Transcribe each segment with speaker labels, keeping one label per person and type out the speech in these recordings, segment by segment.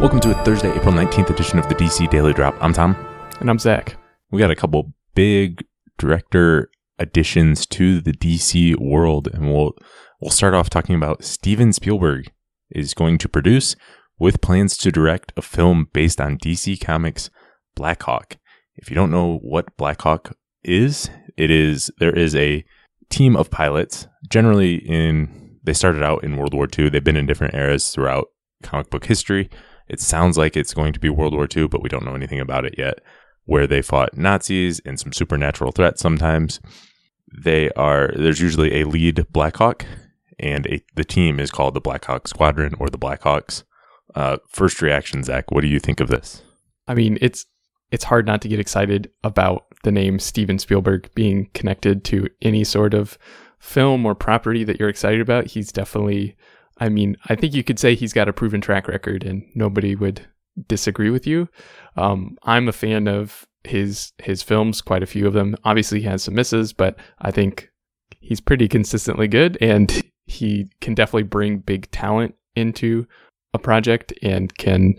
Speaker 1: Welcome to a Thursday, April 19th edition of the DC Daily Drop. I'm Tom.
Speaker 2: And I'm Zach.
Speaker 1: We got a couple big director additions to the DC world, and we'll we'll start off talking about Steven Spielberg is going to produce with plans to direct a film based on DC Comics Black Hawk. If you don't know what Black Hawk is, it is there is a team of pilots, generally in they started out in World War II. They've been in different eras throughout comic book history. It sounds like it's going to be World War II, but we don't know anything about it yet. Where they fought Nazis and some supernatural threats sometimes. They are there's usually a lead Blackhawk, and a, the team is called the Blackhawk Squadron or the Blackhawks. Uh, first reaction, Zach, what do you think of this?
Speaker 2: I mean, it's it's hard not to get excited about the name Steven Spielberg being connected to any sort of film or property that you're excited about. He's definitely I mean, I think you could say he's got a proven track record and nobody would disagree with you. Um, I'm a fan of his his films, quite a few of them. Obviously, he has some misses, but I think he's pretty consistently good, and he can definitely bring big talent into a project and can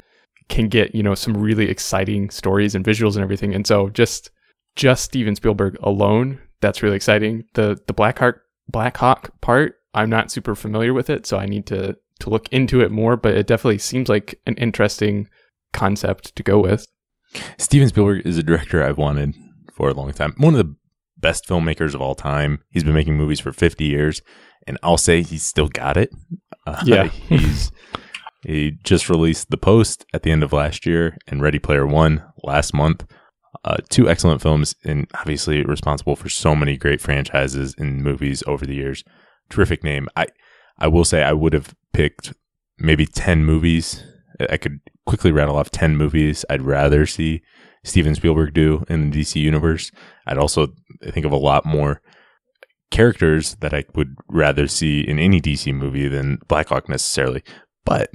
Speaker 2: can get you know some really exciting stories and visuals and everything. And so just just Steven Spielberg alone, that's really exciting. The the Black Hawk Black Hawk part I'm not super familiar with it, so I need to to look into it more. But it definitely seems like an interesting concept to go with.
Speaker 1: Steven Spielberg is a director I've wanted for a long time. One of the best filmmakers of all time. He's been making movies for 50 years, and I'll say he's still got it.
Speaker 2: Uh, yeah,
Speaker 1: he's he just released The Post at the end of last year and Ready Player One last month. Uh, two excellent films, and obviously responsible for so many great franchises and movies over the years terrific name. I I will say I would have picked maybe ten movies. I could quickly rattle off ten movies I'd rather see Steven Spielberg do in the DC universe. I'd also think of a lot more characters that I would rather see in any DC movie than Blackhawk necessarily. But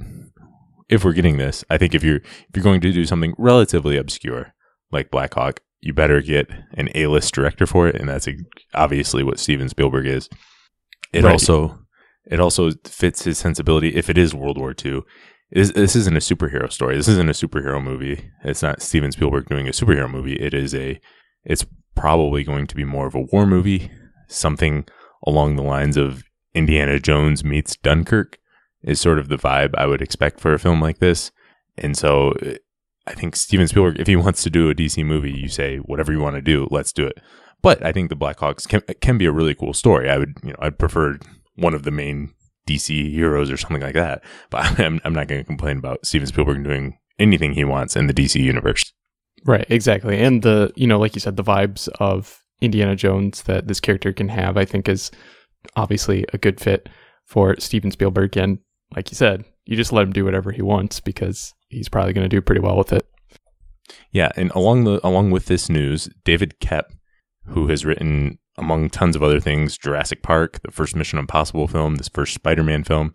Speaker 1: if we're getting this, I think if you're if you're going to do something relatively obscure like Blackhawk, you better get an A-list director for it, and that's obviously what Steven Spielberg is. It right. also it also fits his sensibility. If it is World War II, is this isn't a superhero story. This isn't a superhero movie. It's not Steven Spielberg doing a superhero movie. It is a. It's probably going to be more of a war movie, something along the lines of Indiana Jones meets Dunkirk is sort of the vibe I would expect for a film like this. And so I think Steven Spielberg, if he wants to do a DC movie, you say whatever you want to do, let's do it. But I think the Blackhawks can can be a really cool story. I would, you know, I'd prefer one of the main DC heroes or something like that. But I'm, I'm not going to complain about Steven Spielberg doing anything he wants in the DC universe.
Speaker 2: Right, exactly. And the, you know, like you said, the vibes of Indiana Jones that this character can have, I think is obviously a good fit for Steven Spielberg. And like you said, you just let him do whatever he wants because he's probably going to do pretty well with it.
Speaker 1: Yeah, and along the along with this news, David Koepp who has written, among tons of other things, Jurassic Park, the first Mission Impossible film, this first Spider Man film,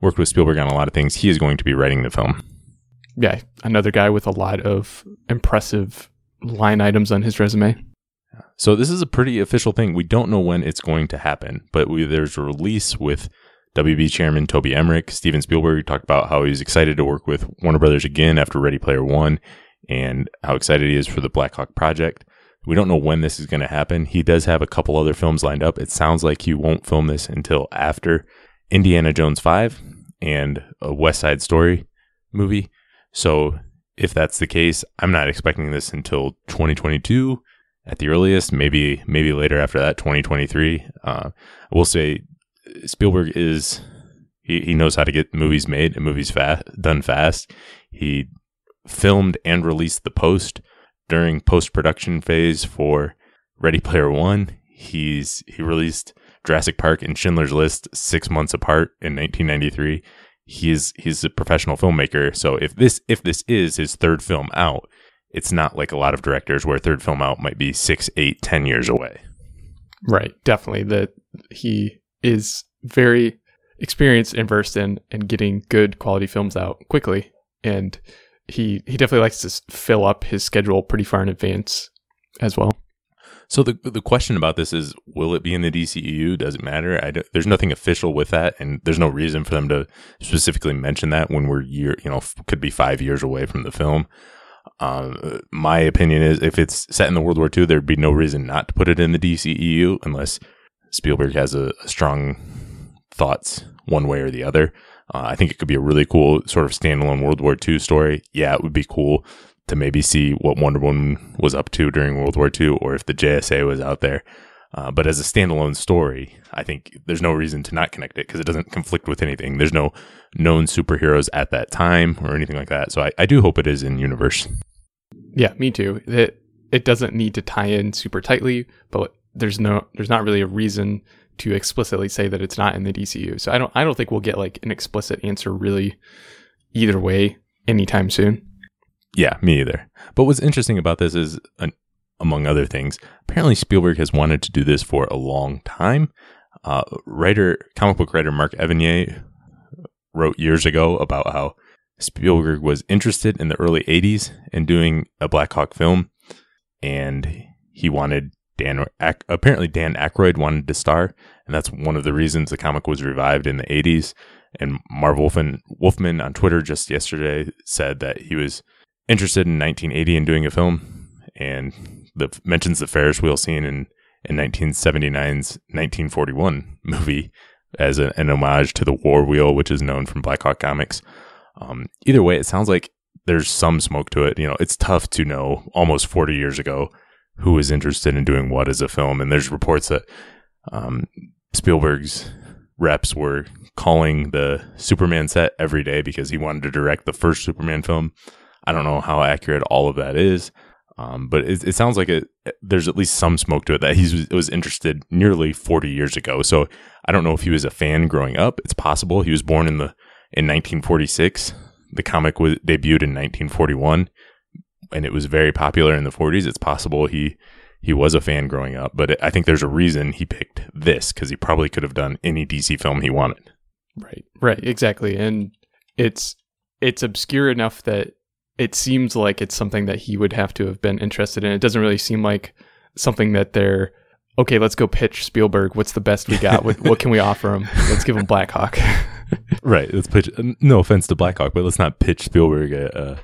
Speaker 1: worked with Spielberg on a lot of things. He is going to be writing the film.
Speaker 2: Yeah, another guy with a lot of impressive line items on his resume.
Speaker 1: So this is a pretty official thing. We don't know when it's going to happen, but we, there's a release with WB chairman Toby Emmerich. Steven Spielberg talked about how he's excited to work with Warner Brothers again after Ready Player One, and how excited he is for the Black Hawk project. We don't know when this is going to happen. He does have a couple other films lined up. It sounds like he won't film this until after Indiana Jones 5 and a West Side Story movie. So if that's the case, I'm not expecting this until 2022 at the earliest, maybe maybe later after that, 2023. Uh, I will say Spielberg is he, he knows how to get movies made and movies fast done fast. He filmed and released the post during post production phase for Ready Player One. He's he released Jurassic Park and Schindler's List six months apart in 1993. He's he's a professional filmmaker. So if this if this is his third film out, it's not like a lot of directors where third film out might be six, eight, ten years away.
Speaker 2: Right, definitely. That he is very experienced and versed in and getting good quality films out quickly. And he he definitely likes to fill up his schedule pretty far in advance as well.
Speaker 1: So the the question about this is, will it be in the DCEU? Does it matter? there's nothing official with that, and there's no reason for them to specifically mention that when we're year, you know, f- could be five years away from the film. Um, my opinion is, if it's set in the World War II, there'd be no reason not to put it in the DCEU unless Spielberg has a, a strong thoughts one way or the other. Uh, I think it could be a really cool sort of standalone World War II story. Yeah, it would be cool to maybe see what Wonder Woman was up to during World War II or if the JSA was out there. Uh, but as a standalone story, I think there's no reason to not connect it because it doesn't conflict with anything. There's no known superheroes at that time or anything like that. So I, I do hope it is in universe.
Speaker 2: Yeah, me too. It it doesn't need to tie in super tightly, but there's no there's not really a reason to explicitly say that it's not in the DCU. So I don't I don't think we'll get like an explicit answer really either way anytime soon.
Speaker 1: Yeah, me either. But what's interesting about this is, among other things, apparently Spielberg has wanted to do this for a long time. Uh, writer, comic book writer Mark Evanier wrote years ago about how Spielberg was interested in the early 80s in doing a Black Hawk film, and he wanted Dan, apparently Dan Aykroyd wanted to star, and that's one of the reasons the comic was revived in the 80s. And Marv Wolfman, Wolfman on Twitter just yesterday said that he was interested in 1980 in doing a film, and the mentions the Ferris wheel scene in in 1979's 1941 movie as a, an homage to the war wheel, which is known from Black Hawk comics. Um, either way, it sounds like there's some smoke to it. You know, it's tough to know almost 40 years ago who was interested in doing what as a film, and there's reports that um, Spielberg's reps were calling the Superman set every day because he wanted to direct the first Superman film. I don't know how accurate all of that is, um, but it, it, sounds like it, there's at least some smoke to it that he was interested nearly 40 years ago. So I don't know if he was a fan growing up. It's possible he was born in the in 1946. The comic was debuted in 1941, and it was very popular in the 40s. It's possible he he was a fan growing up, but I think there's a reason he picked this because he probably could have done any DC film he wanted.
Speaker 2: Right, right, exactly, and it's it's obscure enough that it seems like it's something that he would have to have been interested in. It doesn't really seem like something that they're okay. Let's go pitch Spielberg. What's the best we got? what, what can we offer him? Let's give him Black Hawk.
Speaker 1: right. Let's pitch. No offense to Black Hawk, but let's not pitch Spielberg a,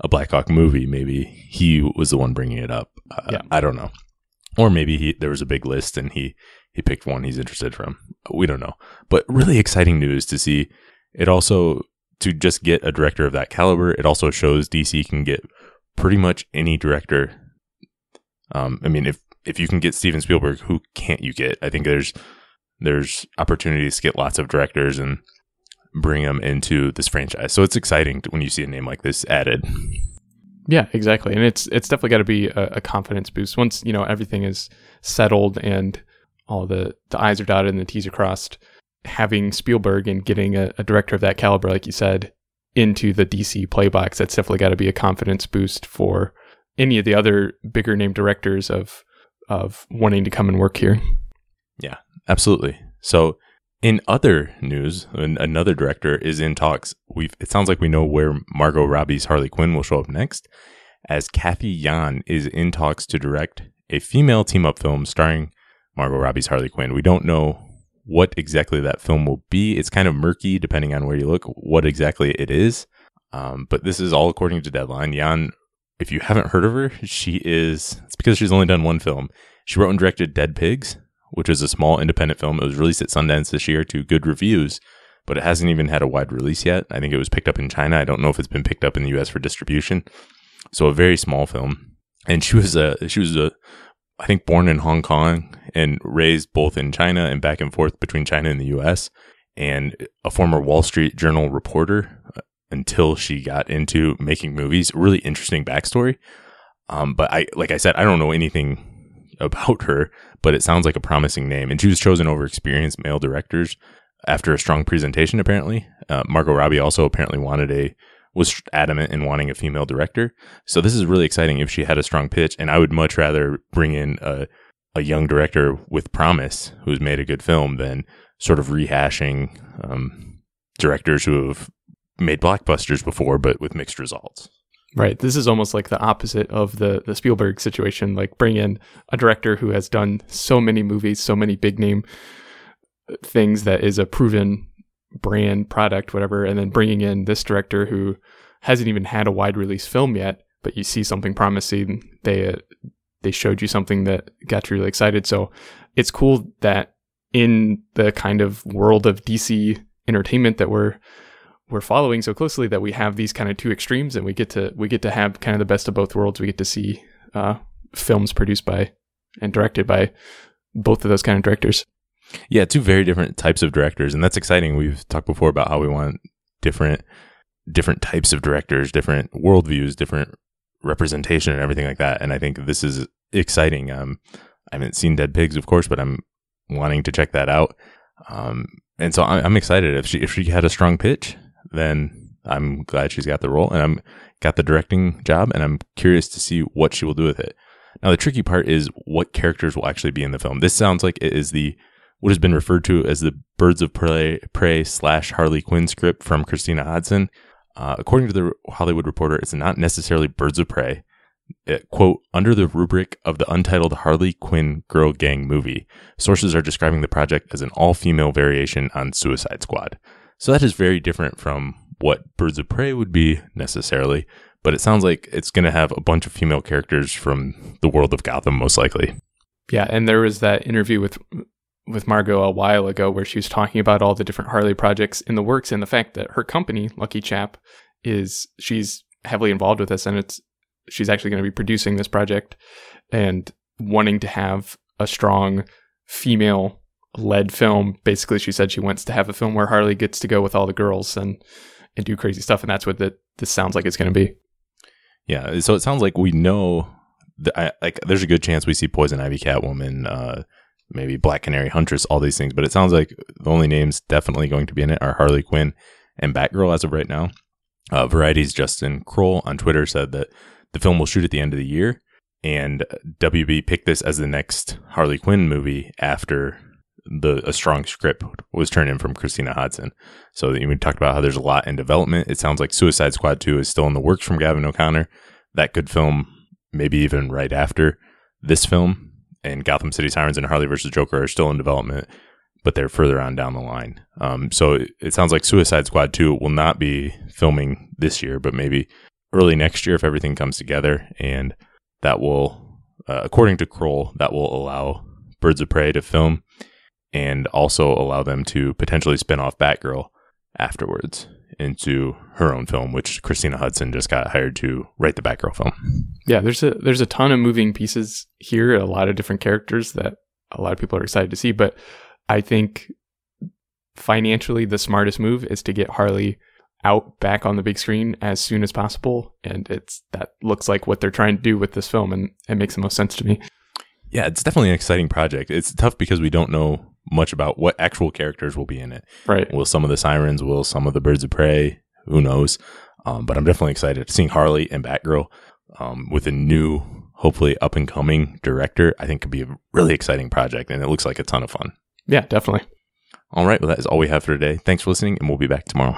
Speaker 1: a, a Blackhawk movie. Maybe he was the one bringing it up. Uh, yeah. I don't know. Or maybe he there was a big list and he he picked one he's interested from. We don't know. But really exciting news to see. It also to just get a director of that caliber, it also shows DC can get pretty much any director. Um, I mean, if if you can get Steven Spielberg, who can't you get? I think there's there's opportunities to get lots of directors and bring them into this franchise. So it's exciting when you see a name like this added.
Speaker 2: Yeah, exactly, and it's it's definitely got to be a, a, confidence boost once you know everything is settled and all the the I's are dotted and the T's are crossed having Spielberg and getting a, a director of that caliber, like you said, into the DC playbox, that's definitely got to be a confidence boost for any of the other bigger name directors of of wanting to come and work here.
Speaker 1: Yeah, absolutely. So, in other news, another director is in talks. We it sounds like we know where Margot Robbie's Harley Quinn will show up next, as Cathy Yan is in talks to direct a female team up film starring Margot Robbie's Harley Quinn. We don't know what exactly that film will be. It's kind of murky depending on where you look, what exactly it is. Um, but this is all according to Deadline. Yan, if you haven't heard of her, she is, it's because she's only done one film. She wrote and directed Dead Pigs, which is a small independent film. It was released at Sundance this year to good reviews, but it hasn't even had a wide release yet. I think it was picked up in China. I don't know if it's been picked up in the US for distribution. So a very small film. And she was a, she was a, I think born in Hong Kong and raised both in China and back and forth between China and the US, and a former Wall Street Journal reporter uh, until she got into making movies. Really interesting backstory. Um, but I, like I said, I don't know anything about her, but it sounds like a promising name. And she was chosen over experienced male directors after a strong presentation, apparently. Uh, Margot Robbie also apparently wanted a was adamant in wanting a female director. So this is really exciting if she had a strong pitch. And I would much rather bring in a, a young director with promise who's made a good film than sort of rehashing um, directors who have made blockbusters before, but with mixed results.
Speaker 2: Right. This is almost like the opposite of the the Spielberg situation. Like bring in a director who has done so many movies, so many big name things that is a proven brand product, whatever, and then bringing in this director who hasn't even had a wide release film yet, but you see something promising. They uh, they showed you something that got you really excited. So it's cool that in the kind of world of DC entertainment that we're we're following so closely that we have these kind of two extremes and we get to we get to have kind of the best of both worlds. We get to see uh, films produced by and directed by both of those kind of directors.
Speaker 1: Yeah two very different types of directors and that's exciting. We've talked before about how we want different different types of directors different worldviews different representation and everything like that and i think this is exciting. Um i haven't seen dead pigs of course but i'm wanting to check that out. Um and so I'm excited. If she if she had a strong pitch then I'm glad she's got the role and I'm got the directing job and I'm curious to see what she will do with it. Now the tricky part is what characters will actually be in the film. This sounds like it is the what has been referred to as the Birds of Prey, Prey slash Harley Quinn script from Christina Hodson. Uh, according to the Hollywood Reporter, it's not necessarily Birds of Prey. It, quote, under the rubric of the untitled Harley Quinn Girl Gang movie, sources are describing the project as an all female variation on Suicide Squad. So that is very different from what Birds of Prey would be necessarily, but it sounds like it's going to have a bunch of female characters from the world of Gotham, most likely.
Speaker 2: Yeah, and there was that interview with with Margot a while ago where she was talking about all the different Harley projects in the works and the fact that her company, Lucky Chap, is she's heavily involved with this and it's she's actually going to be producing this project and wanting to have a strong female led film. Basically, she said she wants to have a film where Harley gets to go with all the girls and and do crazy stuff, and that's what the, this sounds like it's going to be.
Speaker 1: Yeah, so it sounds like we know that I, like there's a good chance we see Poison Ivy, Catwoman, uh, maybe Black Canary, Huntress, all these things. But it sounds like the only names definitely going to be in it are Harley Quinn and Batgirl as of right now. Uh, Variety's Justin Kroll on Twitter said that the film will shoot at the end of the year, and WB picked this as the next Harley Quinn movie after the a strong script was turned in from Christina Hodson. So we talked about how there's a lot in development. It sounds like Suicide Squad 2 is still in the works from Gavin O'Connor. That could film maybe even right after this film. And Gotham City Sirens and Harley vs. Joker are still in development, but they're further on down the line. Um, so it, it sounds like Suicide Squad 2 will not be filming this year, but maybe early next year if everything comes together. And that will, uh, according to Kroll, that will allow Birds of Prey to film and also allow them to potentially spin off Batgirl afterwards into her own film, which Christina Hodson just got hired to write the Batgirl film.
Speaker 2: Yeah, there's a there's a ton of moving pieces here, a lot of different characters that a lot of people are excited to see. But I think financially the smartest move is to get Harley out back on the big screen as soon as possible. And it's that looks like what they're trying to do with this film and it makes the most sense to me.
Speaker 1: Yeah, it's definitely an exciting project. It's tough because we don't know much about what actual characters will be in it.
Speaker 2: Right.
Speaker 1: Will some of the sirens? Will some of the birds of prey? Who knows? Um, but I'm definitely excited. Seeing Harley and Batgirl um, with a new, hopefully up and coming director, I think could be a really exciting project, and it looks like a ton of fun.
Speaker 2: Yeah, definitely.
Speaker 1: All right. Well, that is all we have for today. Thanks for listening, and we'll be back tomorrow.